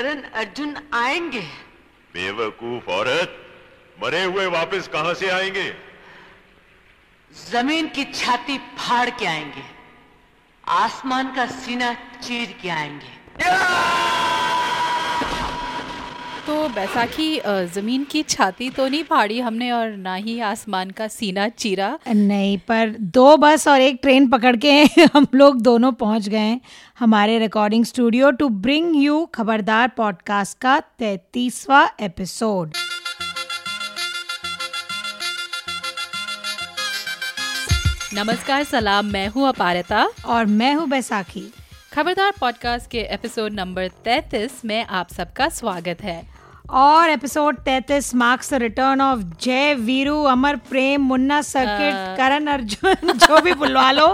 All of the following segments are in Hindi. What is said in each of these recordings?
करण अर्जुन आएँगे। बेवकूफ़ औरत मरे हुए वापस कहाँ से आएँगे? ज़मीन की छाती फाड़ के आएँगे आसमान का सीना चीर के आएँगे। तो बैसाखी ज़मीन की छाती तो नहीं फाड़ी हमने और ना ही आसमान का सीना चीरा। नहीं पर दो बस और एक ट्रेन पकड़ के हम लोग दोनों पहुँच गए हमारे recording studio to bring you Khabardar podcast का तैतीसवा एपिसोड नमस्कार सलाम मैं हूँ अपारता। और मैं हूँ बैसाखी। खबरदार पॉडकास्ट के एपिसोड नंबर 33 में आप सबका स्वागत है। और episode 33 marks the return of Jai Veeru Amar Prem Munna Circuit Karan Arjun जो भी बुलवा लो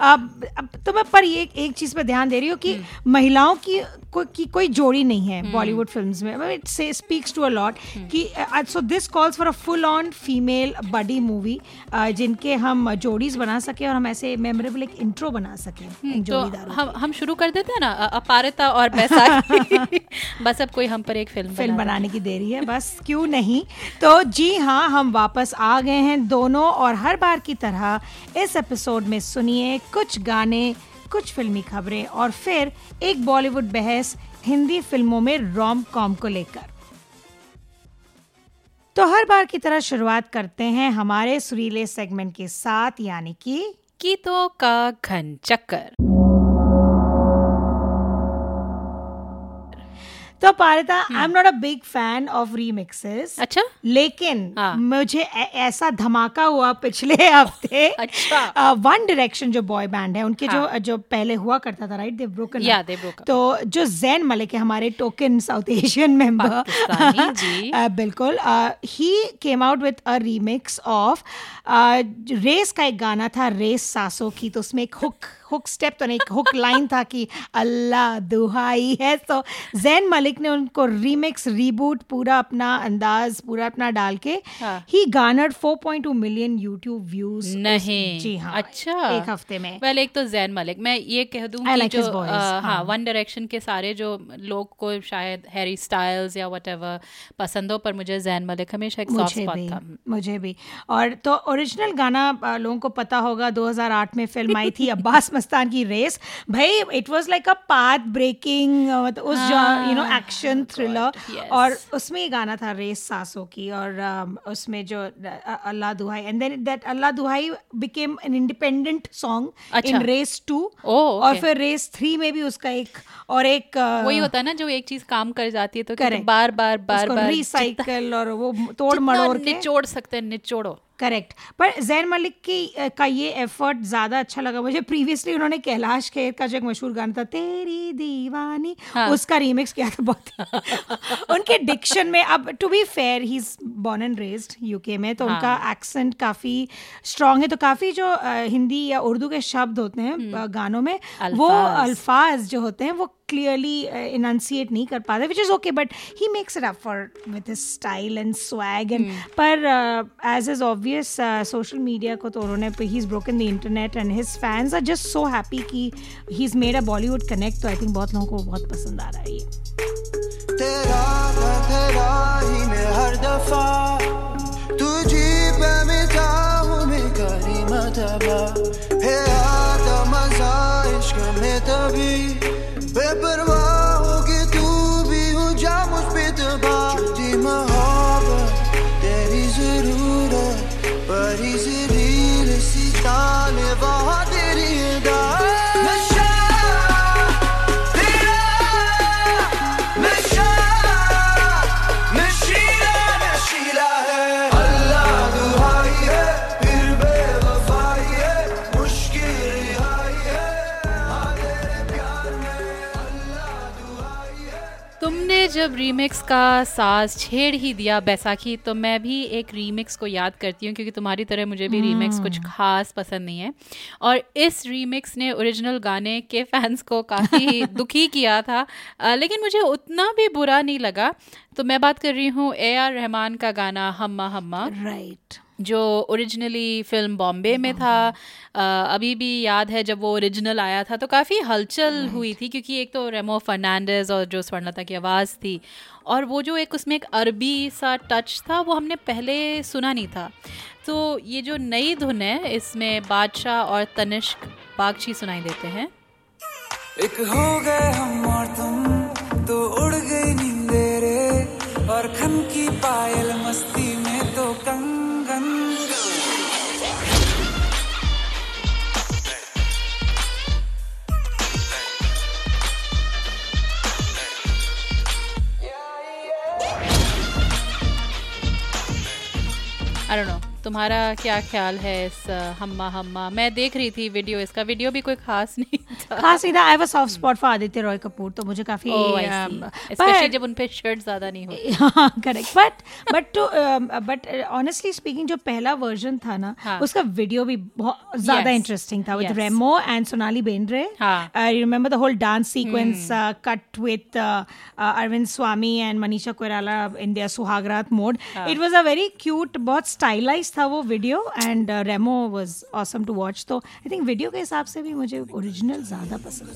अब अब तो मैं पर ये एक चीज़ पर ध्यान दे रही हूँ कि हम्म। महिलाओं की को, की कोई जोड़ी नहीं है बॉलीवुड फ़िल्म में। इट से स्पीक्स टू अ लॉट कि so this calls for a full on female buddy movie जिनके हम जोड़ीज बना सके और हम ऐसे मेमोरेबल एक इंट्रो बना सके हम्म, तो हम हम शुरू कर देते हैं ना? अपारता और बैसाखी। बस अब कोई हम पर एक फ़िल्म फ़िल्म बनाने की देरी है बस क्यों नहीं? तो जी हाँ हम वापस आ गए हैं दोनों और हर बार की तरह इस एपिसोड में सुनिए कुछ गाने कुछ फिल्मी खबरें और फिर एक बॉलीवुड बहस हिंदी फ़िल्मों में रोम कॉम को लेकर। तो हर बार की तरह शुरुआत करते हैं हमारे सुरीले सेगमेंट के साथ, यानी कि तो का घन चक्कर। तो Parita I am not a big fan of remixes अच्छा? लेकिन हाँ. मुझे ऐसा धमाका हुआ पिछले हफ़्ते। अच्छा। वन डायरेक्शन जो बॉय बैंड है उनके हाँ. जो जो पहले हुआ करता था राइट दे ब्रोकन या दे ब्रोकन तो जो जैन मलिक है हमारे टोकन साउथ एशियन मेंबर बिल्कुल। He came out with a remix of Race का एक गाना था रेस सासों की तो उसमें एक हुक हुक स्टेप तो नहीं हुक लाइन था कि अल्लाह दुहाई है। तो जैन मलिक ने उनको रीमिक्स रीबूट पूरा अपना अंदाज पूरा अपना डाल के ही। गानर 4.2 मिलियन यूट्यूब व्यूज़ नहीं। जी हाँ अच्छा। एक हफ़्ते में। वेल एक तो जैन मलिक मैं ये कह दूँ कि like जो आ, हाँ वन डायरेक्शन के सारे जो लोग को शायद हैरी स्टाइल्स या वट पसंद हो पर मुझे जैन मलिक हमेशा एक सॉफ्ट स्पॉट था। मुझे भी। और तो ओरिजिनल गाना लोगों को पता होगा 2008 में फ़िल्म आई थी अब्बास मस्तान की रेस भाई it was like a path breaking उस यू नो एक्शन थ्रिलर और उसमें ही गाना था रेस सासों की और uh, उसमें जो अल्लाह दुहाई. And then that Allah Duhai became an independent song in Race two और फिर रेस थ्री में भी उसका एक और एक uh, वही होता है ना जो एक चीज़ काम कर जाती है तो बार बार बार बार रिसाइकल और वो तोड़ मड़ोड़ निचोड़ सकते हैं निचोड़ो। करेक्ट पर जैन मलिक की का ये एफर्ट ज़्यादा अच्छा लगा मुझे प्रीवियसली उन्होंने कैलाश खेर का जो एक मशहूर गाना था तेरी दीवानी हाँ. उसका रीमिक्स किया था बहुत उनके डिक्शन में अब to be fair he is born and raised UK में तो हाँ. उनका एक्सेंट काफ़ी स्ट्रांग है तो काफ़ी जो हिंदी या उर्दू के शब्द होते हैं हम्म। गानों में अल्फाज. वो अल्फाज जो होते हैं वो क्लियरली इनंसिएट नहीं कर पाते which is okay but he makes it up for with his style and swag and पर as is obvious social media को तो उन्होंने he is broken the internet and his fans are just so happy कि he is made a Bollywood connect तो आई थिंक बहुत लोगों को बहुत पसंद आ रहा है ये। तेरा तेरा ही मैं हर दफ़ा तुझी पे मैं चाहूँ मैं करी मतबा जब रीमिक्स का साज छेड़ ही दिया बैसाखी तो मैं भी एक रीमिक्स को याद करती हूँ क्योंकि तुम्हारी तरह मुझे भी रीमिक्स कुछ hmm. खास पसंद नहीं है और इस रीमिक्स ने ओरिजिनल गाने के फैंस को काफ़ी दुखी किया था आ, लेकिन मुझे उतना भी बुरा नहीं लगा तो मैं बात कर रही हूँ ए आर रहमान का गाना हम्मा हम्मा राइट right. जो ओरिजिनली फ़िल्म बॉम्बे में था अ, अभी भी याद है जब वो ओरिजिनल आया था तो काफ़ी हलचल हुई थी क्योंकि एक तो रेमो फर्नांडिस और जो स्वर्णलता की आवाज़ थी और वो जो एक उसमें एक अरबी सा टच था वो हमने पहले सुना नहीं था। तो ये जो नई धुन है इसमें बादशाह और तनिष्क बागची सुनाई देते हैं। एक हो गए हम और तुम तो उड़ गई नींदे रे और खन की पायल तुम्हारा क्या ख्याल है इस हम्मा हम्मा? मैं देख रही थी वीडियो इसका। वीडियो भी कोई खास नहीं था। खास सीधा I have a soft spot for Aditya Roy Kapur तो मुझे काफ़ी Oh, I um, जब उन पे शर्ट ज़्यादा नहीं होती। Correct but but to but honestly speaking जो पहला वर्जन था ना हाँ. उसका वीडियो भी बहुत ज़्यादा. इंटरेस्टिंग था with Remo and Sonali Bendre. I remember the whole dance sequence cut with Arvind Swami and Manisha Koirala in their suhaagraat mode it was a very cute बहुत था वो video and Remo was awesome to watch तो आई थिंक वीडियो के हिसाब से भी मुझे ओरिजिनल ज़्यादा पसंद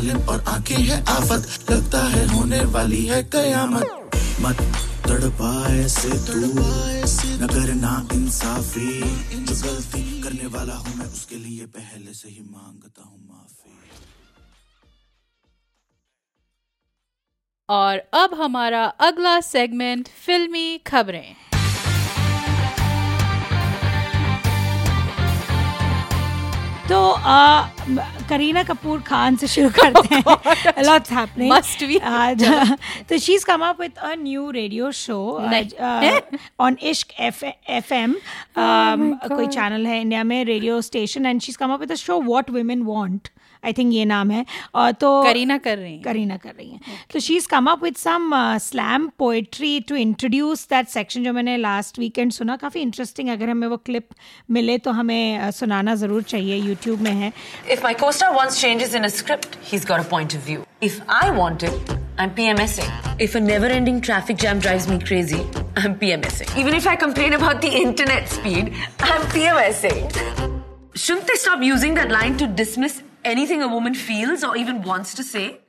हैं और आँखें हैं आफत। लगता है होने वाली है कयामत। मत तड़पाए से तू। न करना इंसाफी। जो गलती करने वाला हूँ मैं, उसके लिए पहले से ही माँगता हूँ माफ़ी। और अब हमारा अगला सेगमेंट फिल्मी खबरें। तो आ, करीना कपूर खान से शुरू करते हैं। Lots happening Must be. तो she is come up with a new radio show on Ishq F M कोई चैनल है इंडिया में radio station and she is come up with a show what women want I think ये नाम है uh, तो करीना कर रही हैं करीना कर रही है तो she is come up with some slam poetry to introduce that section जो मैंने लास्ट वीकेंड सुना काफ़ी इंटरेस्टिंग अगर हमें वो क्लिप मिले तो हमें uh, सुनाना ज़रूर चाहिए यूट्यूब में है if my costar want changes in script he is got a point of view if I want it I'm PMSing. If a never ending traffic jam drives me crazy, I'm PMSing. Even if I complain about the internet speed, I'm PMSing. Shouldn't they stop using that line to dismiss anything a woman feels or even wants to say?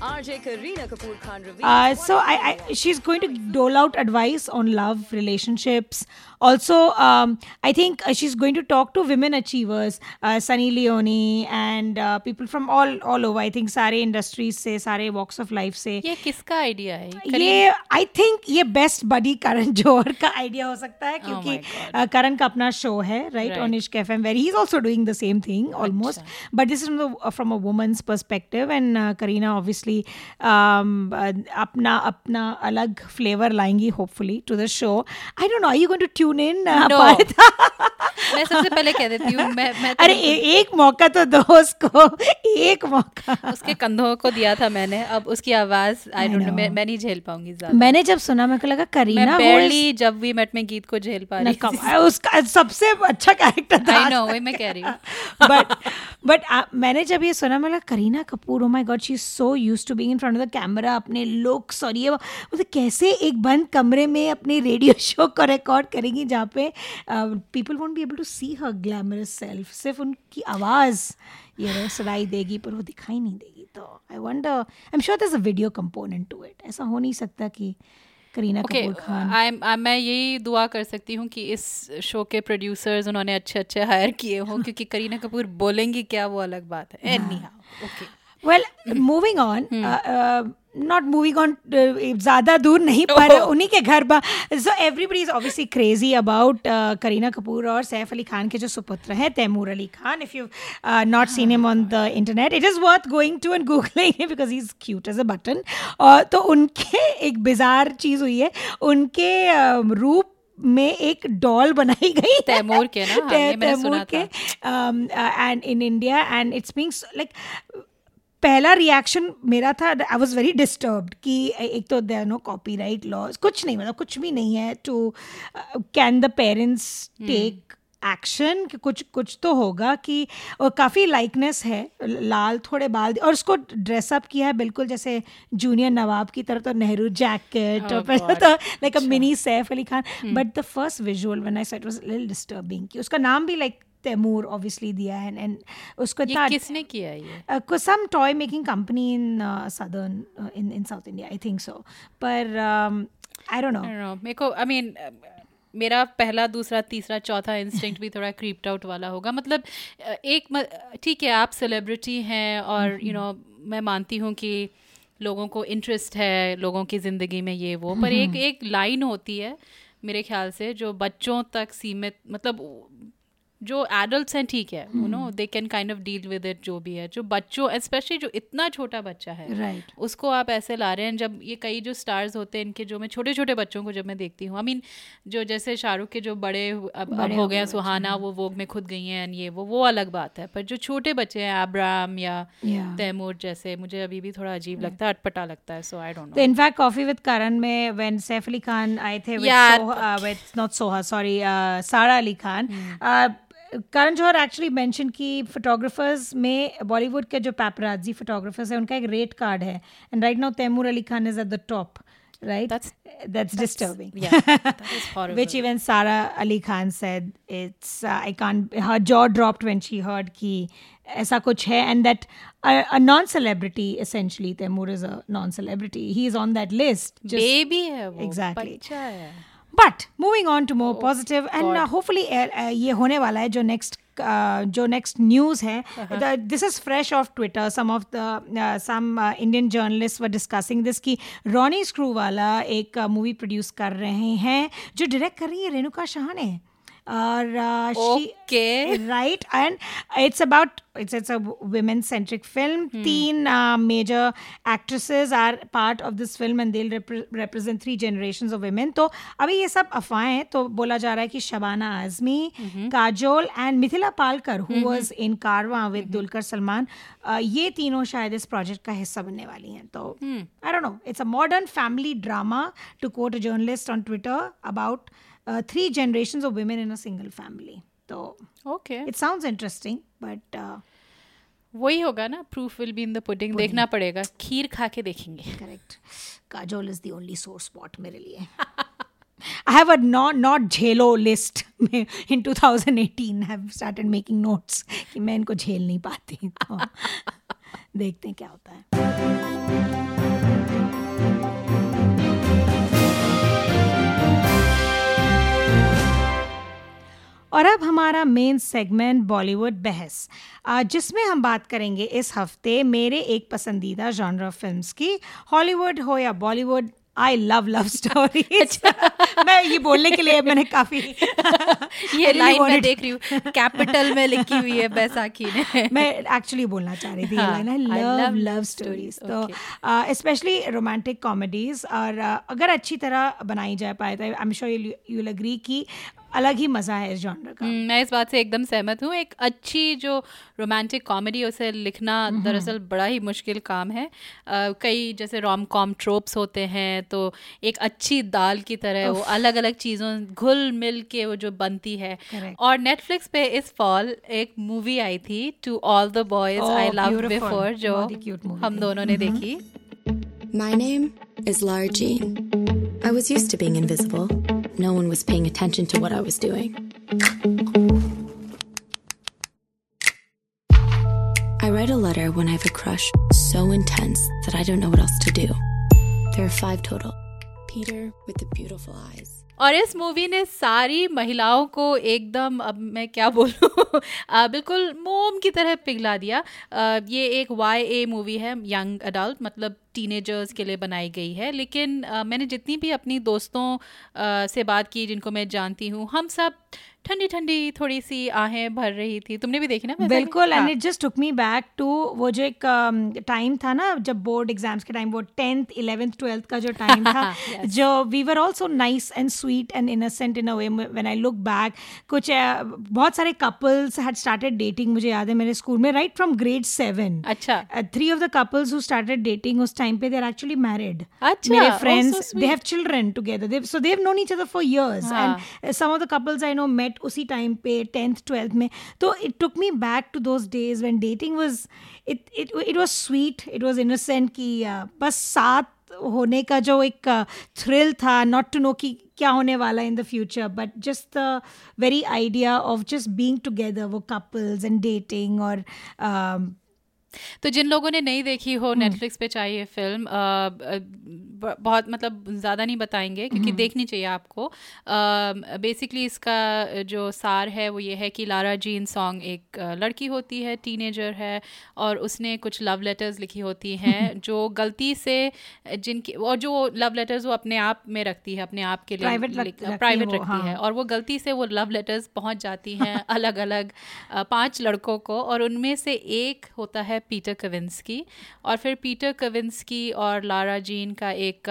RJ Karina Kapoor Khan reveals. Uh, so I, I she's going to dole out advice on love relationships also um, i think uh, she's going to talk to women achievers uh, sunny leone and uh, people from all all over i think सारे industries से सारे walks of life से ये किसका आइडिया है ये आई थिंक ये बेस्ट बडी करण जौहर का आइडिया हो सकता है क्योंकि my uh, करण का अपना शो है right Right. On Ishq FM where he is also doing the same thing almost but this is from a women's perspective and Kareena obviously अपना अपना अलग flavour लाएंगी hopefully to the show I don't know are you going to tune in No. मैं सबसे पहले कह देती हूँ मैं मैं तो अरे ए, एक मौका तो दो उसको एक मौका। उसके कंधों को दिया था मैंने अब उसकी आवाज़ आई डोंट नो मैं नहीं झेल पाऊँगी ज़्यादा। मैंने जब सुना मेरे को लगा Kareena barely Jab we met में गीत को झेल पा रही उसका सबसे अच्छा कैरेक्टर था। आई नो वही मैं कह रही हूँ। बट बट मैंने जब ये सुना मैं लगा Kareena Kapoor oh my God she is so used to being in front of the camera अपने लुक्स और ये मतलब कैसे एक बंद कमरे में अपने रेडियो शो को रिकॉर्ड करेंगी? जहाँ पे people won't be able to see her glamorous self सिर्फ़ उनकी आवाज़ ये सुनाई देगी पर वो दिखाई नहीं देगी। तो I wonder I am sure there's a video component to it ऐसा हो नहीं सकता कि करीना कपूर खान आई मैं यही दुआ कर सकती हूँ कि इस शो के प्रोड्यूसर्स उन्होंने अच्छे अच्छे हायर किए हों क्योंकि करीना कपूर बोलेंगी क्या वो अलग बात है। Any okay well moving on not moving on ज़्यादा दूर नहीं पर Oh. उन्हीं के घर so everybody is obviously crazy about Kareena Kapoor और सैफ अली खान के जो सुपुत्र हैं Taimur Ali Khan if you not seen him on the internet it is worth going to and googling because he is cute as a button और तो उनके एक बिजार चीज़ हुई है उनके uh, रूप में एक डॉल बनाई गई तैमूर के ना? तैमूर के and in India and it's being like पहला रिएक्शन मेरा था आई वॉज़ वेरी डिस्टर्ब कि एक तो there no copyright laws कुछ नहीं मतलब कुछ भी नहीं है to can the parents take action कि कुछ कुछ तो होगा कि और काफ़ी लाइकनेस है लाल थोड़े बाल और उसको ड्रेसअप किया है बिल्कुल जैसे जूनियर नवाब की तरह तो नेहरू जैकेट और पहले तो like a mini Saif Ali Khan but the first visual when I set was little disturbing कि उसका नाम भी लाइक तैमूर ऑब्वियसली दिया है एंड उसको इतना किसने किया ये uh, को uh, southern uh, in in South India. I think so. But um, I don't know. I don't know, मेरे को आई मीन मेरा पहला दूसरा तीसरा चौथा इंस्टिंक्ट भी थोड़ा क्रीप्ड आउट वाला होगा मतलब एक ठीक है आप सेलिब्रिटी हैं और यू नो मैं मानती हूँ कि लोगों को इंटरेस्ट है लोगों की ज़िंदगी में ये वो पर एक एक लाइन होती है मेरे ख्याल से जो बच्चों तक सीमित मतलब जो एडल्ट्स हैं ठीक है you know they can kind of deal with it जो भी है जो बच्चों स्पेशली जो इतना छोटा बच्चा है Right. उसको आप ऐसे ला रहे हैं जब ये कई जो स्टार्स होते हैं इनके जो मैं छोटे छोटे बच्चों को जब मैं देखती हूँ आई मीन जो जैसे शाहरुख के जो बड़े अब, अब बड़े हो हो गए हैं सुहाना वो वोग में खुद गई हैं ये वो वो अलग बात है पर जो छोटे बच्चे हैं आब्राम या Yeah. तैमूर जैसे मुझे अभी भी थोड़ा अजीब लगता है अटपटा लगता है so I don't in fact, Coffee with Karan में when Saif Ali Khan आए थे with, Yeah, Soha, uh, with not Soha, uh, Sara. Uh, Karan Johar actually mention कि फोटोग्राफर्स में बॉलीवुड के जो पैपराजी फोटोग्राफर्स हैं उनका एक रेट कार्ड है and right now Taimur Ali Khan is at the top right That's- that's disturbing yeah that is horrible which even Sarah Ali Khan said it's uh, I can't her jaw dropped when she heard कि ऐसा कुछ है and that a, a non-celebrity essentially Taimur is a non-celebrity he is on that list just baby है वो Exactly. बच्चा but moving on to more positive and hopefully ये होने वाला है जो नेक्स्ट uh, जो नेक्स्ट न्यूज़ है। This is fresh off Twitter some of the some Indian journalist were discussing this की रॉनी स्क्रू वाला एक uh, मूवी प्रोड्यूस कर रहे हैं जो डायरेक्ट कर रही है रेणुका शाह ने। Right and it's about it's it's a women centric film तीन major actresses are part of this film and they'll represent three generation of women तो अभी ये सब अफवाहें हैं तो बोला जा रहा है कि Shabana Azmi Kajol and Mithila Palkar who was in Karwaan with Dulquer Salman ये तीनों शायद इस प्रोजेक्ट का हिस्सा बनने वाली हैं। तो I don't know it's a modern family drama to quote journalist on Twitter about three generation of women in a single family तो okay it sound interesting but वही होगा ना proof will be in the pudding देखना पड़ेगा खीर खा के देखेंगे। Correct Kajol is the only sore spot मेरे लिए। I have a not not झेलो लिस्ट में in two thousand have started making notes कि मैं इनको झेल नहीं पाती। तो देखते हैं क्या होता है। और अब हमारा मेन सेगमेंट बॉलीवुड बहस। जिसमें हम बात करेंगे इस हफ़्ते मेरे एक पसंदीदा जॉनर फिल्म्स की हॉलीवुड हो या Bollywood I love love story मैं ये बोलने के लिए मैंने काफ़ी ये लाइन मैं देख रही हूँ। कैपिटल में लिखी हुई है बैसाखी ने। मैं एक्चुअली बोलना चाह रही थी हाँ, आई लव लव स्टोरीज तो स्पेशली रोमांटिक कॉमेडीज और uh, अगर अच्छी तरह बनाई जाए पाए तो I am sure you will agree कि अलग ही मज़ा है इस जॉनर का। हम्म, मैं इस बात से एकदम सहमत हूँ। एक अच्छी जो रोमांटिक कॉमेडी उसे लिखना दरअसल बड़ा ही मुश्किल काम है। अ, कई जैसे रोम कॉम ट्रोप्स होते हैं तो एक अच्छी दाल की तरह वो अलग अलग चीज़ों घुल मिल के वो जो बनती है। Correct. और नेटफ्लिक्स पे इस फॉल एक मूवी आई थी to all the boys I love before जो हम दोनों ने देखी। My name is Lara Jean. I was used to being invisible. No one was paying attention to what I was doing. I write a letter when I have a crush so intense that I don't know what else to do. There are five total. Peter with the beautiful eyes. और इस मूवी ने सारी महिलाओं को एकदम अब मैं क्या बोलूँ आ, बिल्कुल मोम की तरह पिघला दिया आ, ये एक वाई ए मूवी है यंग अडल्ट मतलब टीनेजर्स के लिए बनाई गई है। लेकिन आ, मैंने जितनी भी अपनी दोस्तों आ, से बात की जिनको मैं जानती हूँ हम सब ठंडी ठंडी थोड़ी सी आहें भर रही थी। तुमने भी देखी ना बिल्कुल and. It just took me back to वो जो एक टाइम था ना जब बोर्ड एग्ज़ाम्स के टाइम वो टेंथ इलेवेंथ ट्वेल्थ का जो टाइम था yes. जो we were also nice and sweet and innocent in a way when I look back कुछ uh, बहुत सारे कपल्स हैड स्टार्टेड डेटिंग मुझे याद है मेरे स्कूल में राइट फ्रॉम ग्रेड सेवन अच्छा। Three of the couples who started dating उस टाइम पे दे आर एक्चुअली मैरिड अच्छा, मेरे oh, so friends they have children together. They so they've known each other for years. हाँ. and uh, some of the couples i know met met उसी टाइम पे टेंथ ट्वेल्थ में. तो it took me back to those days when dating was it it it was sweet it was innocent कि uh, बस साथ होने का जो एक थ्रिल था नॉट टू नो कि क्या होने वाला in the future but just the very idea of just being together वो कपल्स एंड डेटिंग और तो जिन लोगों ने नहीं देखी हो नेटफ्लिक्स पे चाहिए फ़िल्म आ, बहुत मतलब ज़्यादा नहीं बताएँगे क्योंकि देखनी चाहिए आपको। बेसिकली इसका जो सार है वो ये है कि लारा जीन सॉन्ग एक लड़की होती है टीनेजर है और उसने कुछ लव लेटर्स लिखी होती हैं जो गलती से जिनकी और जो लव लेटर्स वो अपने आप में रखती है अपने आप के लिए प्राइवेट प्राइवेट रखती हाँ. है और वो गलती से वो लव लेटर्स पहुँच जाती हैं अलग अलग पाँच लड़कों को और उनमें से एक होता है पीटर कविंसकी और फिर पीटर कविंसकी और लारा जीन का एक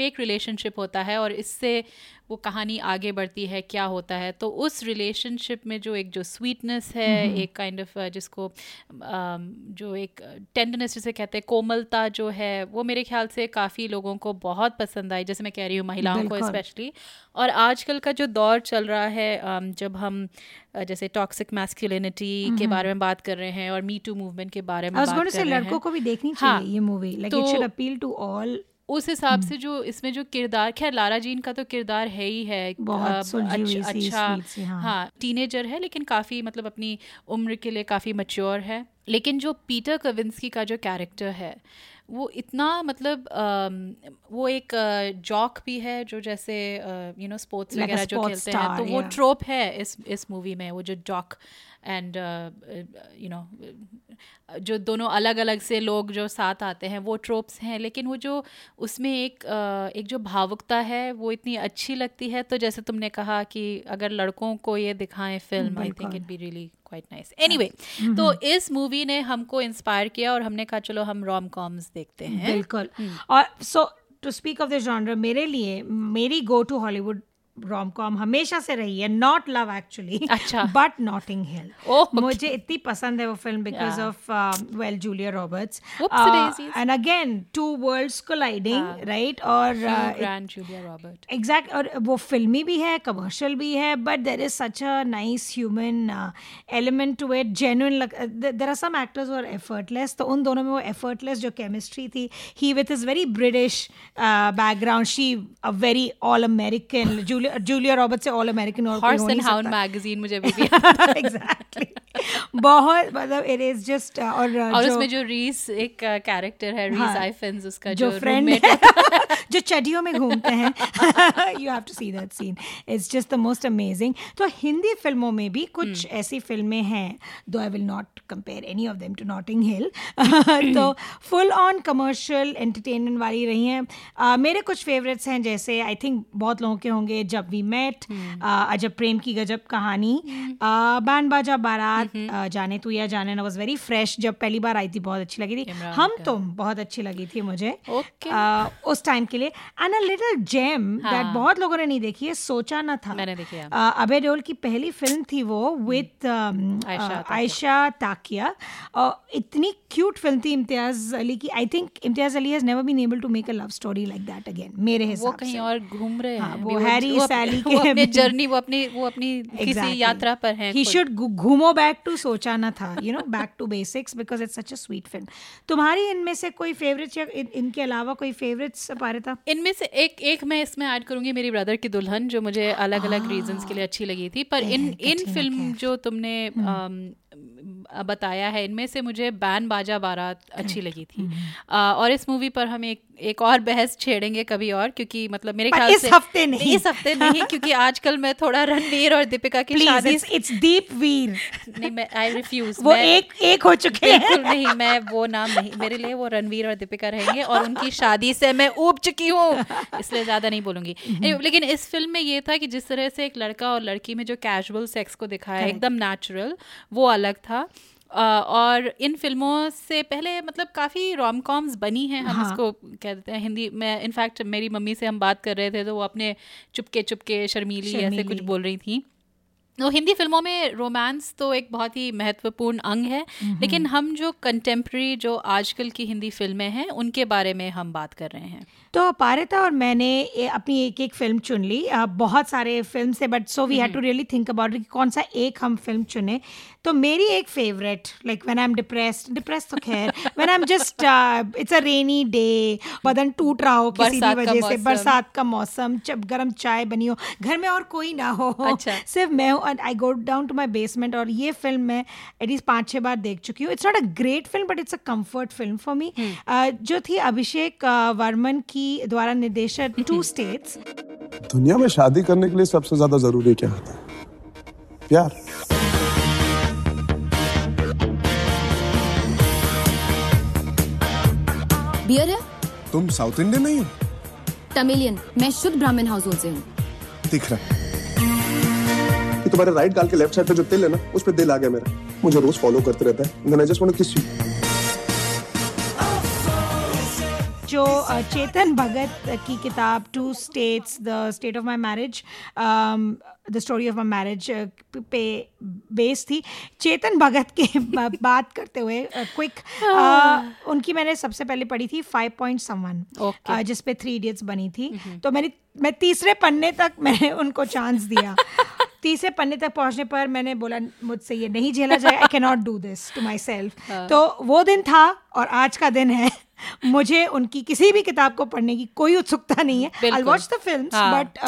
फेक रिलेशनशिप होता है और इससे वो कहानी आगे बढ़ती है क्या होता है। तो उस रिलेशनशिप में जो एक जो स्वीटनेस है एक काइंड kind ऑफ़ uh, जिसको um, जो एक टेंडनेस जिसे कहते हैं कोमलता जो है वो मेरे ख्याल से काफ़ी लोगों को बहुत पसंद आई जैसे मैं कह रही हूँ महिलाओं को स्पेशली और आजकल का जो दौर चल रहा है um, जब हम uh, जैसे टॉक्सिक मैस्कुलिनिटी के बारे में बात कर रहे हैं और मी टू मूवमेंट के बारे में बात कर रहे हैं। लड़कों को भी देखनी चाहिए हाँ, ये movie like it should appeal to all उस हिसाब हम्म। से जो इसमें जो किरदार खैर लारा जीन का तो किरदार है ही है। बहुत अच्छा, अच्छा हाँ, हाँ टीनेजर है लेकिन काफ़ी मतलब अपनी उम्र के लिए काफ़ी मच्योर है। लेकिन जो पीटर कविंसकी का जो कैरेक्टर है वो इतना मतलब आ, वो एक जॉक भी है जो जैसे यू नो स्पोर्ट्स वगैरह जो खेलते हैं तो वो ट्रोप है इस इस मूवी में वो जो जॉक एंड यू नो जो दोनों अलग अलग से लोग जो साथ आते हैं वो ट्रोप्स हैं लेकिन वो जो उसमें एक uh, एक जो भावुकता है वो इतनी अच्छी लगती है। तो जैसे तुमने कहा कि अगर लड़कों को ये दिखाएँ film I think it be really quite nice anyway तो इस मूवी ने हमको इंस्पायर किया और हमने कहा चलो हम रोम कॉम्स देखते हैं। बिल्कुल। हम्म। और so to speak of the genre मेरे लिए मेरी go to Hollywood rom com हमेशा से रही है नॉट लव एक्चुअली अच्छा। बट नॉटिंग हिल मुझे इतनी पसंद है वो film because of well Julia Roberts and again two worlds colliding right और एग्जैक्ट और वो फिल्मी भी है कमर्शियल भी है but there is such a nice human element to it genuine there are some actors और एफर्टलेस तो उन दोनों में वो एफर्टलेस जो केमिस्ट्री थी he with is very British background she a very all American Julia Julia Robert से all American horse and hound magazine मुझे भी एग्जैक्टली बहुत मतलब इट इज़ जस्ट और uh, और उसमें जो रीस एक कैरेक्टर है रीस आइफेंस उसका जो फ्रेंड जो चडियों में घूमते हैं। You have to see that scene it's just the most amazing तो हिंदी फ़िल्मों में भी कुछ hmm. ऐसी फ़िल्में हैं though I will not compare any of them to Notting Hill तो फुल ऑन कमर्शियल एंटरटेनमेंट वाली रही हैं। Uh, मेरे कुछ फेवरेट्स हैं जैसे आई थिंक बहुत लोगों के होंगे जब वी मेट अजब प्रेम की गजब कहानी बैंड बाजा बारात जाने तू या जाने ना वॉज़ वेरी फ्रेश जब पहली बार आई थी बहुत अच्छी लगी थी। हम तुम बहुत अच्छी लगी थी मुझे। उस टाइम के लिए and a little gem that बहुत लोगों ने नहीं देखी है सोचा ना था। मैंने देखी अबे देओल की पहली फ़िल्म थी वो विथ आयशा ताकिया इतनी क्यूट फ़िल्म थी इम्तियाज़ अली की। I think Imtiaz Ali has never been able to make a love story like that again मेरे हिसाब से। वो कहीं और घूम रहे हाँ, हैं। वो हैरी सैली के वो अपने जर्नी वो अपनी वो अपनी exactly. किसी यात्रा पर हैं ही शुड घूमो back to Socha Na Tha you know back to basics because it's such a sweet film तुम्हारी इनमें से कोई फेवरेट या इन, इनके अलावा कोई फेवरेट्स पारिता? इनमें से एक एक मैं इसमें ऐड करूँगी मेरी ब्रदर की दुल्हन जो मुझे अलग अलग रीजंस के लिए अच्छी लगी थी पर इन इन फ़िल्म जो तुमने हम्म। बताया है। इनमें से मुझे बैन बाजा बारात अच्छी लगी थी। हम्म। और इस मूवी पर हम एक एक और बहस छेड़ेंगे कभी और क्योंकि मतलब मेरे ख्याल से हफ़्ते नहीं। इस हफ़्ते नहीं क्योंकि आजकल मैं थोड़ा रणवीर और दीपिका की शादी इट्स दीप वीर नहीं मैं आई रिफ्यूज वो एक एक हो चुके हैं। बिल्कुल नहीं मैं वो नाम नहीं मेरे लिए वो रणवीर और दीपिका रहेंगे और उनकी शादी से मैं ऊब चुकी हूँ इसलिए ज़्यादा नहीं बोलूँगी। लेकिन इस फ़िल्म में ये था कि जिस तरह से एक लड़का और लड़की में जो कैजुअल सेक्स को दिखाया एकदम नेचुरल वो अलग था। और इन फ़िल्मों से पहले मतलब काफ़ी रोम कॉम्स बनी हैं हम हाँ. इसको कह देते हैं। हिंदी में इनफैक्ट मेरी मम्मी से हम बात कर रहे थे तो वो अपने चुपके चुपके शर्मीली, शर्मीली। ऐसे कुछ बोल रही थी। तो हिंदी फ़िल्मों में रोमांस तो एक बहुत ही महत्वपूर्ण अंग है। लेकिन हम जो कंटेम्प्रेरी जो आजकल की हिंदी फ़िल्में हैं उनके बारे में हम बात कर रहे हैं। तो पारिता और मैंने अपनी एक एक फ़िल्म चुन ली। बहुत सारे फ़िल्म से but so we had to really think about कि कौन सा एक हम फ़िल्म चुने। तो मेरी एक favourite like when I am depressed depressed तो खैर when I am just it's a rainy day बदन टूट रहा हो किसी भी वजह से। बरसात का मौसम जब गर्म चाय बनी हो घर में और कोई ना हो अच्छा। सिर्फ़ मैं हूँ I go down to my basement और ये फ़िल्म मैं एटलीस्ट पाँच छः बार देख चुकी हूँ। It's not a great film but it's a comfort film for me जो थी अभिषेक वर्मन की द्वारा निर्देशित टू स्टेट्स दुनिया में शादी करने के लिए सबसे ज़्यादा ज़रूरी क्या होता है? प्यार। बियर है? तुम साउथ इंडियन नहीं हो? तमिलियन। मैं शुद्ध ब्राह्मण हाउस होल्ड से हूँ। दिख रहा है। कि तुम्हारे राइट गाल के लेफ़्ट साइड पे जो तिल है ना उस पे दिल आ गया मेरा। मुझे रोज फॉलो करते रहता है। Just want to kiss you जो चेतन भगत की किताब two states the state of my marriage the story of my marriage पे बेस थी। चेतन भगत के बात करते हुए क्विक उनकी मैंने सबसे पहले पढ़ी थी फाइव पॉइंट समवन Okay. जिस थ्री इडियट्स बनी थी। तो मैंने मैं तीसरे पन्ने तक मैंने उनको चांस दिया। तीसरे पन्ने तक पहुँचने पर मैंने बोला मुझसे ये नहीं झेला जाए I can not do this to my self तो वो दिन था और आज का दिन है। मुझे उनकी किसी भी किताब को पढ़ने की कोई उत्सुकता नहीं है I watch the film. But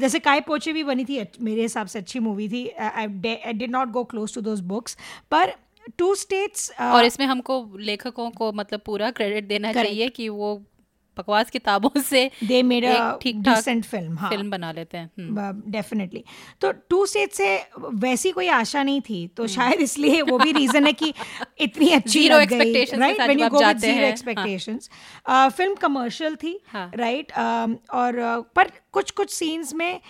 जैसे काय पोचे भी बनी थी मेरे हिसाब से अच्छी मूवी थी I did not go close to those books पर टू स्टेट्स और इसमें हमको लेखकों को मतलब पूरा क्रेडिट देना Correct. चाहिए कि वो बकवास किताबों से दे मेड ठीक-ठाक डिसेंट फ़िल्म हाँ। फ़िल्म बना लेते हैं। हम्म। डेफिनेटली तो टू स्टेट से वैसी कोई आशा नहीं थी तो शायद इसलिए वो भी रीजन है कि इतनी अच्छी लग गई right when you go with zero. Expectations film commercial थी हाँ। राइट और uh, पर कुछ कुछ सीन्स में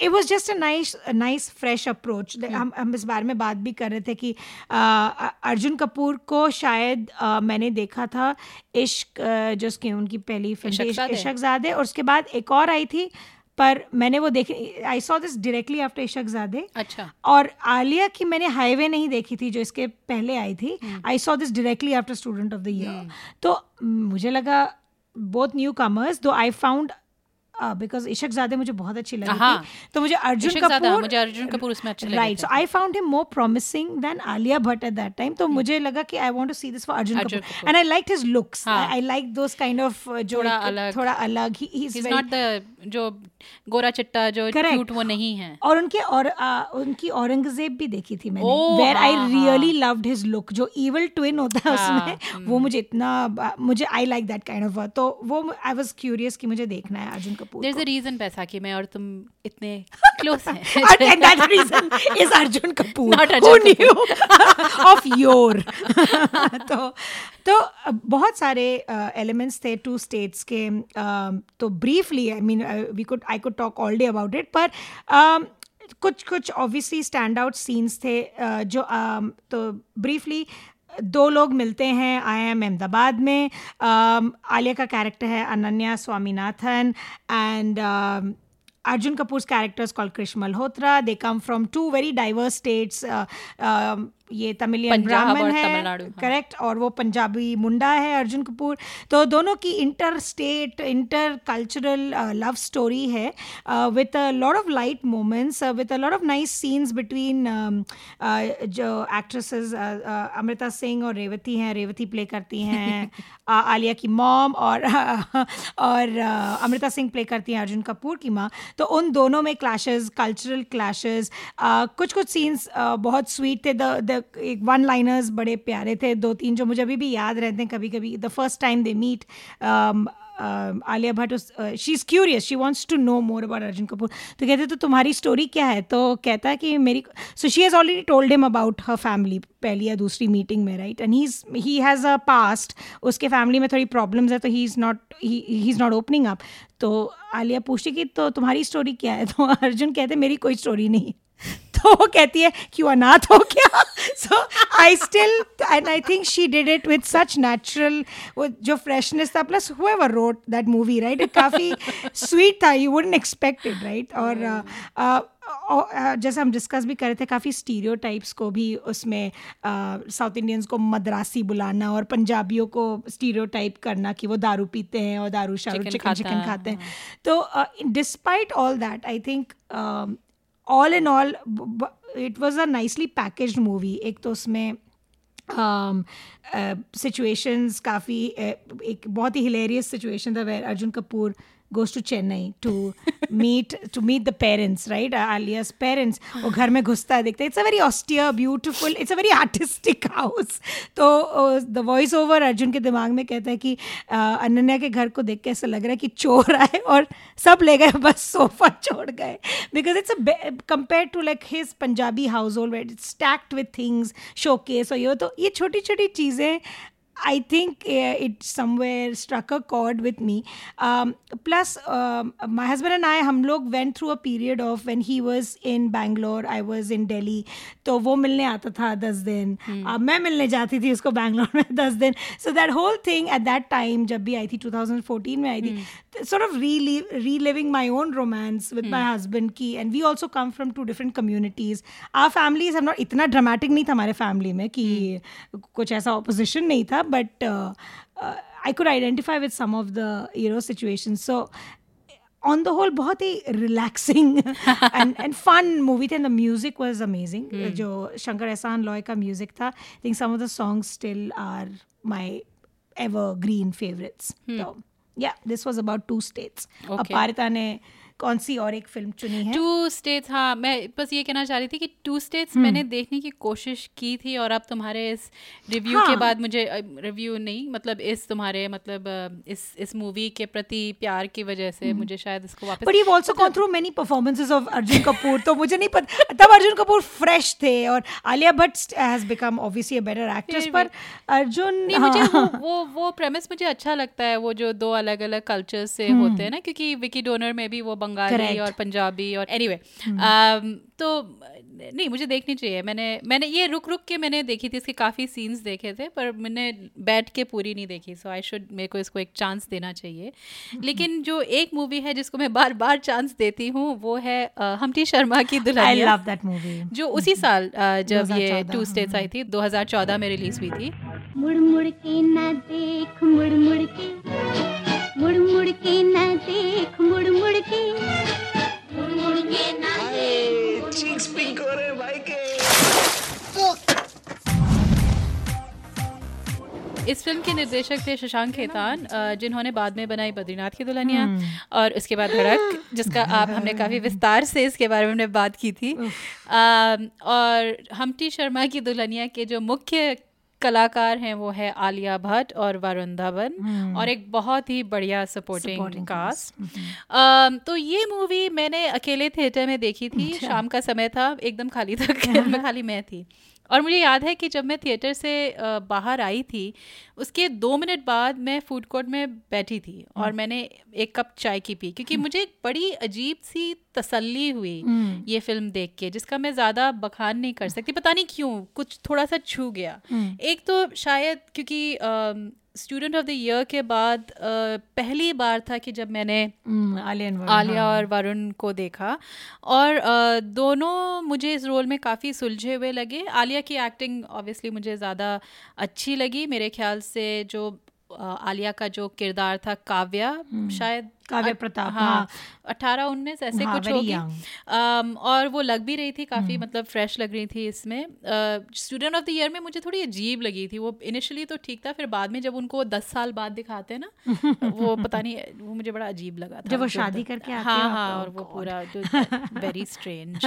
it was just a nice nice fresh approach हम हम इस बारे में बात भी कर रहे थे कि uh, अर्जुन कपूर को शायद uh, मैंने देखा था इश्क uh, जो उसकी उनकी पहली फ़िल्म इशकज़ादे। और उसके बाद एक और आई थी पर मैंने वो देखी I saw this directly after Ishaqzaade अच्छा। और आलिया की मैंने हाईवे नहीं देखी थी जो इसके पहले आई थी। I saw this directly after student of the year तो मुझे लगा बोथ न्यू कमर्स दो आई फाउंड बिकॉज़ इशक ज़ादे मुझे बहुत अच्छी लगी हाँ। थी तो मुझे अर्जुन कपूर मुझे अर्जुन कपूर उसमें अच्छे लगे right so I found him more promising than Alia Bhatt at that time तो मुझे लगा कि I want to see this for Arjun Kapoor. And I like his looks हाँ। I like those kind of जो थोड़ा अलग। He he is not the जो गोरा चिट्टा जो क्यूट वो नहीं है। और उनके और उनकी औरंगज़ेब भी देखी थी मैंने वेयर आई हाँ, रियली लव्ड हिज लुक जो इवल ट्विन होता है हाँ, उसमें वो मुझे इतना मुझे I like that kind of तो वो आई वाज क्यूरियस कि मुझे देखना है Arjun Kapoor there is a reason Baisakhi में और तुम इतने क्लोज हैं and that reason is Arjun Kapoor. Not Who Arjun knew of your? तो तो बहुत सारे एलिमेंट्स थे टू स्टेट्स के तो briefly I mean we could I could talk all day about it पर कुछ कुछ ऑब्वियसली स्टैंड आउट सीन्स थे जो तो ब्रीफली दो लोग मिलते हैं आई एम अहमदाबाद में um, आलिया का कैरेक्टर है Ananya Swaminathan and um, Arjun Kapoor characters call Krishna Malhotra they come from two very diverse states ये तमिलियन ब्राह्मण है हाँ। करेक्ट और वो पंजाबी मुंडा है अर्जुन कपूर। तो दोनों की inter state inter cultural love story है with a lot of light moments with a lot of nice scenes between जो एक्ट्रेसेस अमृता सिंह और रेवती हैं रेवती प्ले करती हैं uh, आलिया की मॉम और और uh, अमृता सिंह प्ले करती हैं अर्जुन कपूर की माँ। तो उन दोनों में क्लैशेस कल्चरल क्लैशेस कुछ कुछ सीन्स बहुत स्वीट थे। द एक वन लाइनर्स बड़े प्यारे थे दो तीन जो मुझे अभी भी याद रहते हैं कभी कभी the first time they meet Alia Bhatt she is curious she wants to know more about Arjun Kapoor तो कहते तो तुम्हारी स्टोरी क्या है? तो कहता है कि मेरी so she has already told him about her family पहली या दूसरी मीटिंग में right and he he has a past उसके फैमिली में थोड़ी प्रॉब्लम्स है तो he is not he is not opening up तो आलिया पूछती कि तो तुम्हारी स्टोरी क्या है? तो अर्जुन कहते, मेरी कोई स्टोरी नहीं तो वो कहती है कि वो अनाथ हो क्या so I still and I think she did it with such natural वो जो फ्रेशनेस था plus whoever wrote that movie right काफ़ी स्वीट था you wouldn't expect it right और uh, uh, अ, जैसे हम डिस्कस भी कर रहे थे काफ़ी स्टीरियो को भी उसमें साउथ इंडियंस को मद्रासी बुलाना और पंजाबियों को स्टीरियो करना कि वो दारू पीते हैं और दारू शारू चिकन चिकन खाते हैं। तो despite all that I think all in all it was a nicely package movie एक तो उसमें सिचुएशंस काफ़ी एक बहुत ही हिलेरियस सिचुएशन था where Arjun Kapoor goes to Chennai to meet to meet the parents, right? Alia's parents. वो घर में घुसता है देखते it's a very austere beautiful it's a very artistic house तो द वॉइस ओवर अर्जुन के दिमाग में कहता है कि uh, अनन्या के घर को देख के ऐसा लग रहा है कि चोर आए और सब ले गए बस सोफा छोड़ गए because it's compare to like his Punjabi house hold wait stacked with things showcase और ये तो ये छोटी छोटी चीज़ें I think uh, it somewhere struck a chord with me. Um, plus, um, my husband and I, हम लोग went through a period of when he was in Bangalore, I was in Delhi. तो वो मिलने आता था दस दिन अब मैं मिलने जाती थी उसको बैंगलोर में दस दिन so that whole thing at that time जब भी आई थी 2014 में आई थी sort of re- reliving my own romance with my husband की and we also come from two different communities our families have not इतना dramatic नहीं था हमारे family में कि कुछ ऐसा opposition नहीं था but uh, uh, I could identify with some of the you know situations so on the whole बहुत ही relaxing and and fun movie थी and the music was amazing जो शंकर एहसान लॉय का music था I think some of the songs still are my evergreen favorites so yeah this was about two states okay. aparita कौन सी और एक फ़िल्म चुनी है टू स्टेट्स हाँ मैं बस ये कहना चाह रही थी कि टू स्टेट्स मैंने देखने की कोशिश की थी और अब तुम्हारे इस रिव्यू हाँ. के हाँ। बाद मुझे रिव्यू नहीं मतलब इस तुम्हारे मतलब इस इस मूवी के प्रति प्यार की वजह से मुझे शायद इसको वापस but you've also gone through many performances of Arjun Kapoor तो मुझे नहीं पता तब अर्जुन कपूर फ्रेश थे और Alia Bhatt has become obviously a better actress पर अर्जुन नहीं मुझे वो वो वो प्रेमिस मुझे अच्छा लगता है वो जो दो अलग अलग कल्चर से होते हैं ना क्योंकि विकी डोनर में भी वो बंगाली Correct. और पंजाबी और एनीवे तो नहीं मुझे देखनी चाहिए। मैंने मैंने ये रुक रुक के मैंने देखी थी इसके काफ़ी सीन्स देखे थे पर मैंने बैठ के पूरी नहीं देखी सो आई शुड मेरे को इसको एक चांस देना चाहिए। लेकिन जो एक मूवी है जिसको मैं बार बार चांस देती हूँ वो है हमटी शर्मा की I Dulhania love that movie जो उसी साल अ, जब ये टू स्टेट्स आई थी 2014 में रिलीज़ हुई थी। मुड़ मुड़ के ना देख मुड़ मुड़ के। मुड़ मुड़ के ना देख मुड़ मुड़ के मुड़ मुड़ के। ना इस फ़िल्म के निर्देशक थे शशांक खेतान जिन्होंने बाद में बनाई बद्रीनाथ की दुल्हनिया और उसके बाद धड़क जिसका आप हमने काफ़ी विस्तार से इसके बारे में हमने बात की थी। और हमटी शर्मा की दुल्हनिया के जो मुख्य कलाकार हैं वो है आलिया भट्ट और वरुण धवन और एक बहुत ही बढ़िया सपोर्टिंग कास्ट अम, तो ये मूवी मैंने अकेले थिएटर में देखी थी। शाम का समय था एकदम खाली था मैं खाली मैं थी। और मुझे याद है कि जब मैं थिएटर से बाहर आई थी उसके दो मिनट बाद मैं फ़ूड कोर्ट में बैठी थी और मैंने एक कप चाय की पी क्योंकि मुझे एक बड़ी अजीब सी तसल्ली हुई ये फ़िल्म देख के जिसका मैं ज़्यादा बखान नहीं कर सकती। पता नहीं क्यों कुछ थोड़ा सा छू गया। एक तो शायद क्योंकि स्टूडेंट ऑफ़ द ईयर के बाद पहली बार था कि जब मैंने आलिया Varun, आलिया हाँ। और वरुण को देखा। और दोनों मुझे इस रोल में काफ़ी सुलझे हुए लगे। आलिया की एक्टिंग ऑब्वियसली मुझे ज़्यादा अच्छी लगी। मेरे ख्याल से जो आलिया का जो किरदार था काव्या शायद काव्या प्रताप, हाँ हाँ। अठारह उन्नीस ऐसे हाँ, कुछ होगी. अम, और वो लग भी रही थी काफ़ी मतलब फ्रेश लग रही थी इसमें स्टूडेंट ऑफ़ द ईयर में मुझे थोड़ी अजीब लगी थी वो इनिशियली तो ठीक था फिर बाद में जब उनको दस साल बाद दिखाते हैं ना वो पता नहीं वो मुझे बड़ा अजीब लगा था जब वो शादी करके आते हाँ हाँ और वो. पूरा वेरी स्ट्रेंज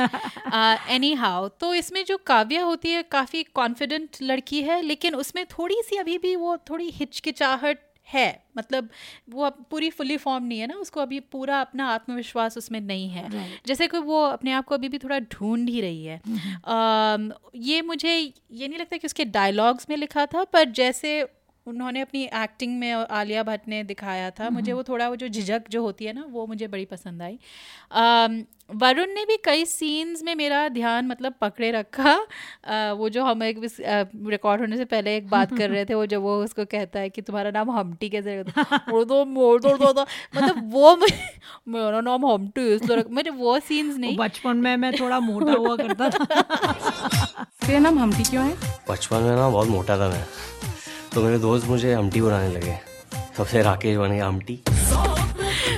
एनी हाउ तो इसमें जो काव्या होती है काफ़ी कॉन्फिडेंट लड़की है लेकिन उसमें थोड़ी सी अभी भी वो थोड़ी हिचकिचाहट है। मतलब वो अब पूरी फुली फॉर्म नहीं है ना उसको अभी पूरा अपना आत्मविश्वास उसमें नहीं है। जैसे कि वो अपने आप को अभी भी थोड़ा ढूंढ ही रही है। अम, ये मुझे ये नहीं लगता कि उसके डायलॉग्स में लिखा था पर जैसे उन्होंने अपनी एक्टिंग में आलिया भट्ट ने दिखाया था मुझे वो थोड़ा वो जो झिझक जो होती है ना वो मुझे बड़ी पसंद आई। वरुण ने भी कई सीन्स में मेरा ध्यान मतलब पकड़े रखा। अ, वो जो हम एक रिकॉर्ड होने से पहले एक बात कर रहे थे वो जब वो उसको कहता है कि तुम्हारा नाम हमटी कैसे वो तो मोड़ दो मतलब वो मेरा नाम हमटी इसलिए मुझे वो सीन्स नहीं। बचपन में मैं थोड़ा मोटा हुआ करता था। तेरा नाम हमटी क्यों है? बचपन में ना बहुत मोटा था मैं। तो मेरे दोस्त मुझे हमटी बुलाने लगे। तब से राकेश बन गया हमटी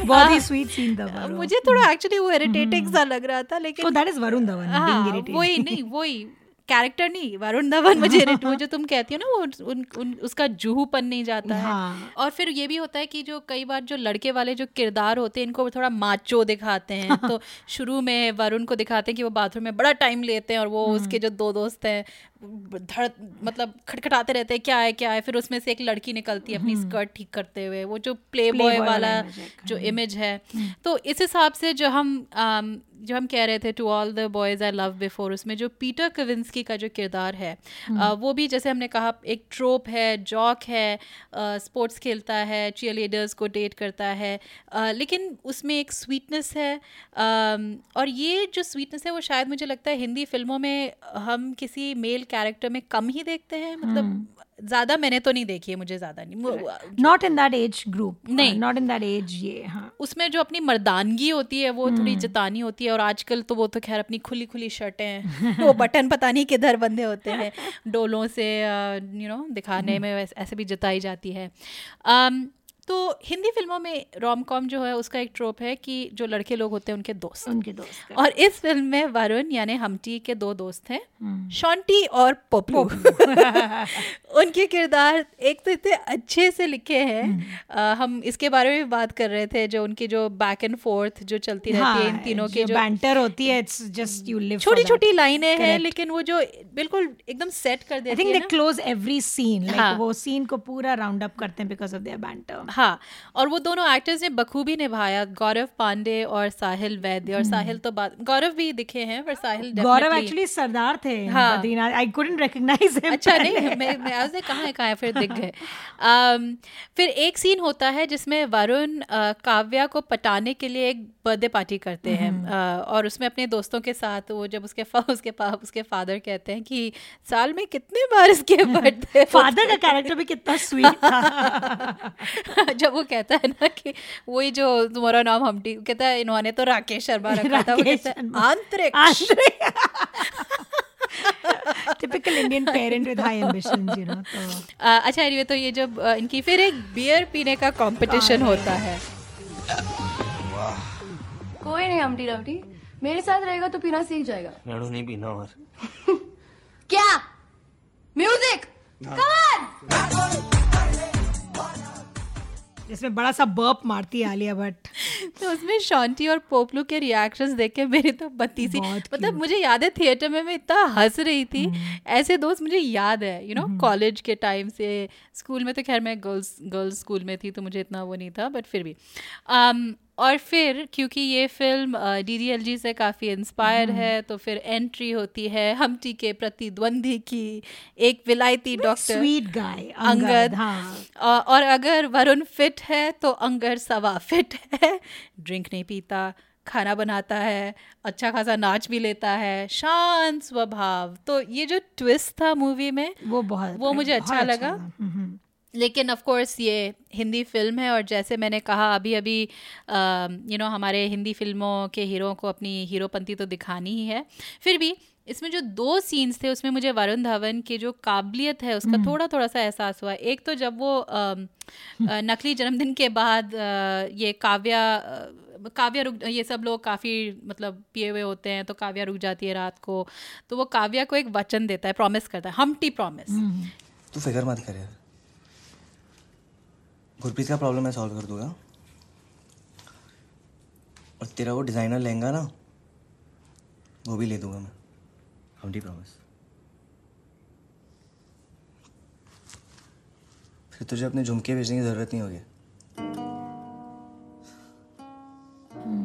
बहुत ही स्वीट सीन था मुझे थोड़ा एक्चुअली वो इरिटेटिंग सा लग रहा था लेकिन So that is Varun Dhawan हाँ, वही नहीं वही कैरेक्टर नहीं वरुण धवन मुझे वो जो तुम कहती हो ना वो उन, उन उसका जूहूपन नहीं जाता है। हाँ। और फिर ये भी होता है कि जो कई बार जो लड़के वाले जो किरदार होते हैं इनको थोड़ा माचो दिखाते हैं। तो शुरू में वरुण को दिखाते हैं कि वो बाथरूम में बड़ा टाइम लेते हैं और वो उसके जो दो दोस्त हैं धड़ मतलब खटखटाते रहते हैं क्या है क्या है? फिर उसमें से एक लड़की निकलती है अपनी स्कर्ट ठीक करते हुए। वो जो प्ले बॉय वाला है। जो इमेज है। तो इस हिसाब से जो हम um, जो हम कह रहे थे to all the boys I love before उसमें जो पीटर कविंसकी का जो किरदार है uh, वो भी जैसे हमने कहा एक ट्रोप है जॉक है स्पोर्ट्स खेलता है चीयर लीडर्स को डेट करता है uh, लेकिन उसमें एक स्वीटनेस है um, और ये जो स्वीटनेस है वो शायद मुझे लगता है हिंदी फ़िल्मों में हम किसी मेल कैरेक्टर में कम ही देखते हैं मतलब ज़्यादा मैंने तो नहीं देखी है मुझे ज़्यादा नहीं not in that age group नहीं। नॉट इन दैट एज ये हाँ उसमें जो अपनी मर्दानगी होती है वो hmm. थोड़ी जतानी होती है और आजकल तो वो तो खैर अपनी खुली खुली शर्टें हैं वो बटन पता नहीं किधर बंधे होते हैं डोलों से you uh, no you know, दिखाने hmm. में ऐसे भी जताई जाती है um, तो हिंदी फ़िल्मों में रोम कॉम जो है उसका एक ट्रोप है कि जो लड़के लोग होते हैं उनके दोस्त। उनके दोस्त और इस फ़िल्म में वरुण यानी हमटी के दो दोस्त हैं शॉन्टी और पोपलू उनके किरदार एक तो इतने अच्छे से लिखे हैं। हम इसके बारे में बात कर रहे थे जो उनकी जो बैक एंड फोर्थ जो चलती रहती है इन तीनों के जो बैंटर होती है इट्स जस्ट यू लिव छोटी छोटी लाइनें हैं लेकिन वो जो बिल्कुल एकदम सेट कर आई देती think they close every scene हाँ। लाइक वो सीन को पूरा राउंड अप करते हैं बिकॉज़ ऑफ़ देयर बैंटर हाँ और वो दोनों एक्टर्स ने बखूबी निभाया गौरव पांडे और साहिल वैद्य और साहिल तो बाद गौरव भी दिखे हैं पर साहिल हम्म। गौरव एक्चुअली सरदार थे हाँ। आई कुडंट रिकॉग्नाइज हिम अच्छा नहीं मैं मैं आज से कहाँ है कहाँ है? फिर दिख गए। Um, फिर एक सीन होता है जिसमें वरुण काव्या को पटाने के लिए एक बर्थडे पार्टी करते हैं। और उसमें अपने दोस्तों के साथ वो जब उसके उसके पा, उसके फादर कहते हैं कि साल में कितने बार इसके बर्थडे फादर का कैरेक्टर भी कितना स्वीट था। जब वो कहता है ना कि वही जो तुम्हारा नाम हमटी कहता है इन्होंने तो राकेश शर्मा रखा था वो कहता है आंतरिक। Typical Indian parent with high ambitions you know तो। अच्छा anyway, तो ये जब इनकी फिर एक बियर पीने का कंपटीशन होता है। कोई नहीं हमटी डमटी मेरे साथ रहेगा तो पीना सीख जाएगा। नहीं पीना और। क्या? म्यूज़िक कम जिसमें बड़ा सा बर्प मारती है आलिया भट्ट। तो उसमें शांति और पोपलू के रिएक्शंस देख के मेरी तो बत्ती सी मतलब मुझे याद है थिएटर में मैं इतना हंस रही थी। ऐसे दोस्त मुझे याद है यू नो कॉलेज के टाइम से। स्कूल में तो खैर मैं गर्ल्स गर्ल्स स्कूल में थी तो मुझे इतना वो नहीं था बट फिर भी। Um, और फिर क्योंकि ये film D D L G से काफ़ी इंस्पायर है तो फिर एंट्री होती है हमटी के प्रतिद्वंदी की एक विलायती डॉक्टर स्वीट गाय अंगद। हाँ। और अगर वरुण फिट है तो अंगर सवा फिट है। ड्रिंक नहीं पीता खाना बनाता है अच्छा खासा नाच भी लेता है शांत स्वभाव। तो ये जो ट्विस्ट था मूवी में वो बहुत वो मुझे बहुत अच्छा लगा। था। हम्म। लेकिन ऑफ़ कोर्स ये हिंदी फ़िल्म है और जैसे मैंने कहा अभी अभी यू नो हमारे हिंदी फ़िल्मों के हीरो को अपनी हीरोपंती तो दिखानी ही है। फिर भी इसमें जो दो सीन्स थे उसमें मुझे वरुण धवन की जो काबिलियत है उसका थोड़ा थोड़ा सा एहसास हुआ। एक तो जब वो अ, नकली जन्मदिन के बाद अ, ये काव्या काव्या रुक ये सब लोग काफ़ी मतलब पिए हुए होते हैं तो काव्या रुक जाती है रात को तो वो काव्या को एक वचन देता है प्रॉमिस करता है हमटी प्रॉमिस तू फ़िक्र मत कर यार। गुरप्रीत का प्रॉब्लम मैं सॉल्व कर दूँगा। और तेरा वो डिज़ाइनर लहंगा ना, वो भी ले दूँगा मैं। हमटी प्रॉमिस फिर तुझे अपने झुमके भेजने की ज़रूरत नहीं होगी।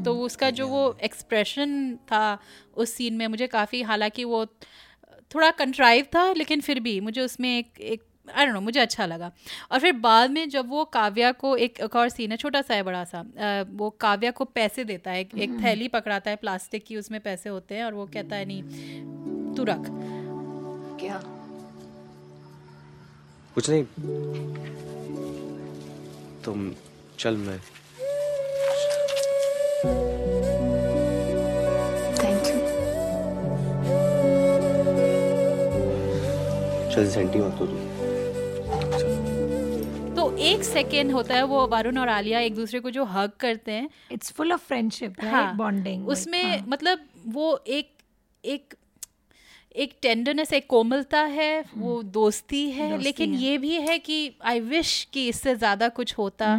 तो उसका जो वो एक्सप्रेशन था उस सीन में मुझे काफ़ी, हालाँकि वो थोड़ा कंट्राइव था, लेकिन फिर भी मुझे उसमें एक एक आई डोंट नो मुझे अच्छा लगा। और फिर बाद में जब वो काव्या को एक, एक और सीन है छोटा सा है बड़ा सा वो काव्या को पैसे देता है एक, एक थैली पकड़ाता है प्लास्टिक की उसमें पैसे होते हैं और वो कहता है नहीं तू रख। क्या? कुछ नहीं। तुम चल मैं। थैंक यू चल सेंटी मत हो तू तो। एक सेकेंड होता है वो वरुण और आलिया एक दूसरे को जो हग करते हैं। इट्स फुल ऑफ़ फ्रेंडशिप हाँ, बॉन्डिंग उसमें मतलब वो एक एक एक टेंडरनेस एक कोमलता है वो दोस्ती है दोस्ती लेकिन है। ये भी है कि आई विश कि इससे ज़्यादा कुछ होता।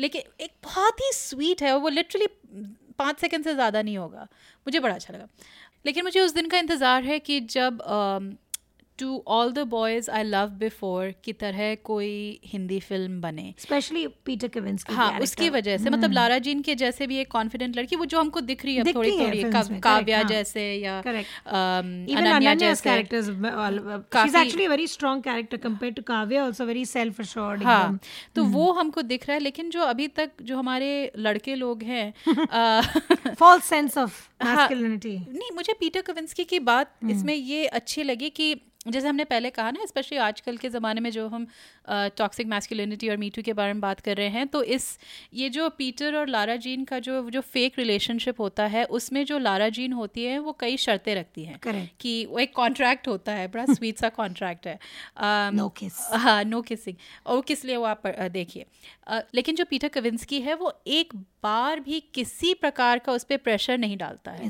लेकिन एक बहुत ही स्वीट है वो लिटरली पाँच सेकंड से ज़्यादा नहीं होगा। मुझे बड़ा अच्छा लगा। लेकिन मुझे उस दिन का इंतज़ार है कि जब to all the boys I love before की तरह कोई हिंदी फ़िल्म बने। स्पेशली पीटर केविंस हाँ उसकी वजह से मतलब लारा जीन के जैसे भी एक कॉन्फिडेंट लड़की वो जो हमको दिख रही है थोड़ी थोड़ी काव्या हाँ। जैसे या um, अनन्या जैसे। uh. हाँ. तो वो हमको दिख रहा है लेकिन जो अभी तक जो हमारे लड़के लोग हैं sense of हाँ, नहीं मुझे पीटर कविंस्की की बात इसमें ये अच्छी लगी कि जैसे हमने पहले कहा ना स्पेशली आजकल के ज़माने में जो हम टॉक्सिक मैस्कुलिनिटी और मीटू के बारे में बात कर रहे हैं तो इस ये जो पीटर और लारा जीन का जो जो फेक रिलेशनशिप होता है उसमें जो लारा जीन होती है वो कई शर्तें रखती हैं Correct. कि वो एक कॉन्ट्रैक्ट होता है बड़ा स्वीट सा कॉन्ट्रैक्ट है No kiss. हाँ नो किसिंग और वो किस लिए वो आप देखिए लेकिन जो पीटर कविंस्की है वो एक बार भी किसी प्रकार का उस पर प्रेशर नहीं डालता है.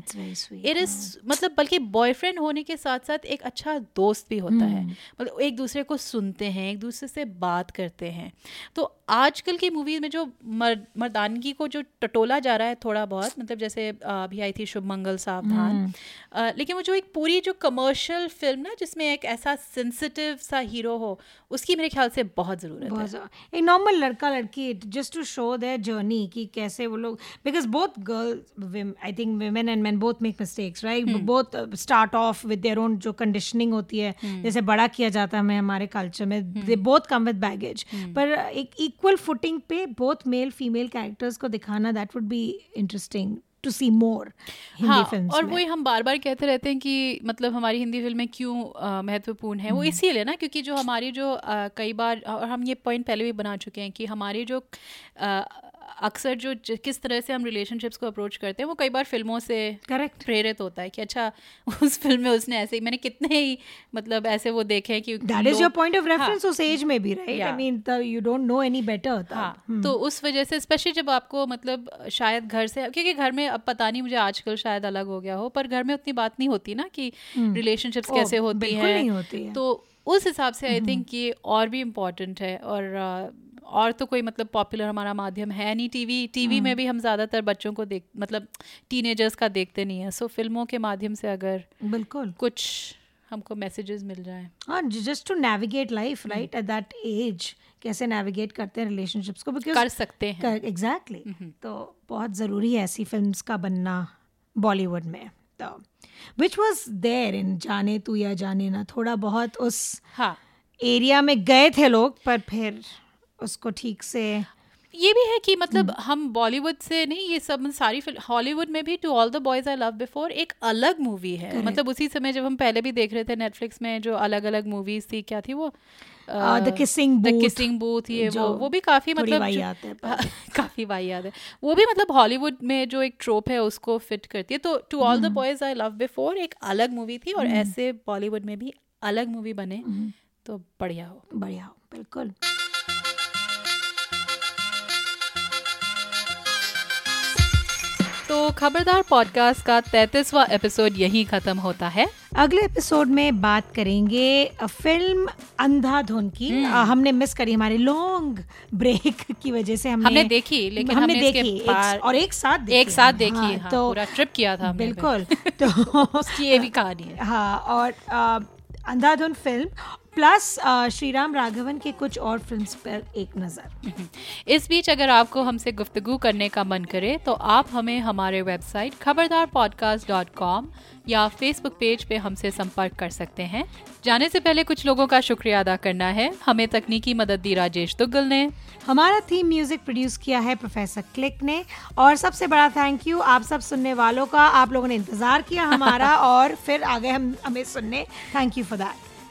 इट इज़ मतलब बल्कि बॉयफ्रेंड होने के साथ साथ एक अच्छा दोस्त भी होता है हम्म। मतलब एक दूसरे को सुनते हैं एक दूसरे से बात करते हैं तो आजकल की मूवीज़ में जो मर, मर्दानगी को जो टटोला जा रहा है थोड़ा बहुत मतलब जैसे अभी आई थी शुभ मंगल सावधान। अ, लेकिन वो जो एक पूरी जो कमर्शियल फ़िल्म ना जिसमें एक ऐसा सेंसिटिव सा हीरो हो उसकी मेरे ख्याल से बहुत ज़रूरत है एक नॉर्मल लड़का लड़की just to show their journey कि कैसे वो लोग because both girl I think women and man both make mistakes right both start off with their own जो कंडीशनिंग होती है hmm. जैसे बड़ा किया जाता है हमें हमारे कल्चर में they both come with baggage पर एक इक्वल फुटिंग पे बोथ मेल फीमेल कैरेक्टर्स को दिखाना that would be interesting to see more हाँ और वही हम बार बार कहते रहते हैं कि मतलब हमारी हिंदी फ़िल्में क्यों महत्वपूर्ण है? वो इसीलिए ना क्योंकि जो हमारी जो अ, कई बार और हम ये पॉइंट पहले भी बना चुके हैं कि हमारी जो अ, अक्सर जो किस तरह से हम रिलेशनशिप्स को अप्रोच करते हैं वो कई बार फ़िल्मों से करेक्ट प्रेरित होता है कि अच्छा उस फ़िल्म में उसने ऐसे ही मैंने कितने ही मतलब ऐसे वो देखे हैं कि that is your point of reference उस एज में भी right I mean you don't know any better हाँ तो उस वजह से स्पेशली जब आपको मतलब शायद घर से क्योंकि घर में अब पता नहीं मुझे आजकल शायद अलग हो गया हो पर घर में उतनी बात नहीं होती ना कि रिलेशनशिप्स कैसे होती हैं। नहीं होती। तो उस हिसाब से आई थिंक ये और भी इम्पोर्टेंट है और और तो कोई मतलब पॉपुलर हमारा माध्यम है नहीं टीवी टीवी में भी हम ज़्यादातर बच्चों को देख मतलब टीनेजर्स का देखते नहीं है। सो फ़िल्मों के माध्यम से अगर बिल्कुल। कुछ हमको मैसेजेस मिल जाए। हाँ just to navigate life right at that age कैसे नेविगेट करते हैं रिलेशनशिप्स को? बिकॉज़ कर सकते हैं। Exactly exactly. तो बहुत ज़रूरी है ऐसी फिल्म्स का बनना बॉलीवुड में। तो विच वॉज़ देयर इन जाने तू या जाने ना थोड़ा बहुत उस हाँ। एरिया में गए थे लोग पर फिर उसको ठीक से ये भी है कि मतलब हम बॉलीवुड से नहीं ये सब सारी फ़िल्म हॉलीवुड में भी to all the boys I love before एक अलग मूवी है। Correct. मतलब उसी समय जब हम पहले भी देख रहे थे नेटफ्लिक्स में जो अलग अलग मूवीज़ थी क्या थी वो? The kissing the kissing booth ये वो वो भी काफ़ी मतलब है जो- काफ़ी वाहियात है। वो भी मतलब हॉलीवुड में जो एक ट्रोप है उसको फिट करती है। तो to all the boys I love before एक अलग मूवी थी और ऐसे बॉलीवुड में भी अलग मूवी बने। तो बढ़िया हो। बढ़िया हो बिल्कुल। तो खबरदार पॉडकास्ट का तैतीसवा एपिसोड यहीं खत्म होता है। अगले एपिसोड में बात करेंगे फ़िल्म अंधाधुन की। हम्म। अ, हमने मिस करी हमारे लॉन्ग ब्रेक की वजह से हमने हमने देखी लेकिन हमने हमने देखी एक- और एक साथ देखी एक साथ देखी हाँ, हाँ, तो पूरा ट्रिप किया था हमने। बिल्कुल तो उसकी ये भी कहानी है। हाँ और अंधाधुन फ़िल्म प्लस श्री राम राघवन के कुछ और फिल्म्स पर एक नज़र। इस बीच अगर आपको हमसे गुफ्तगू करने का मन करे तो आप हमें हमारे website Khabardar podcast dot com या फेसबुक पेज पे हमसे संपर्क कर सकते हैं। जाने से पहले कुछ लोगों का शुक्रिया अदा करना है। हमें तकनीकी मदद दी राजेश दुग्गल ने। हमारा थीम म्यूज़िक प्रोड्यूस किया है प्रोफेसर क्लिक ने। और सबसे बड़ा थैंक यू आप सब सुनने वालों का। आप लोगों ने इंतज़ार किया हमारा और फिर आगे हम हमें सुनने। Thank you for that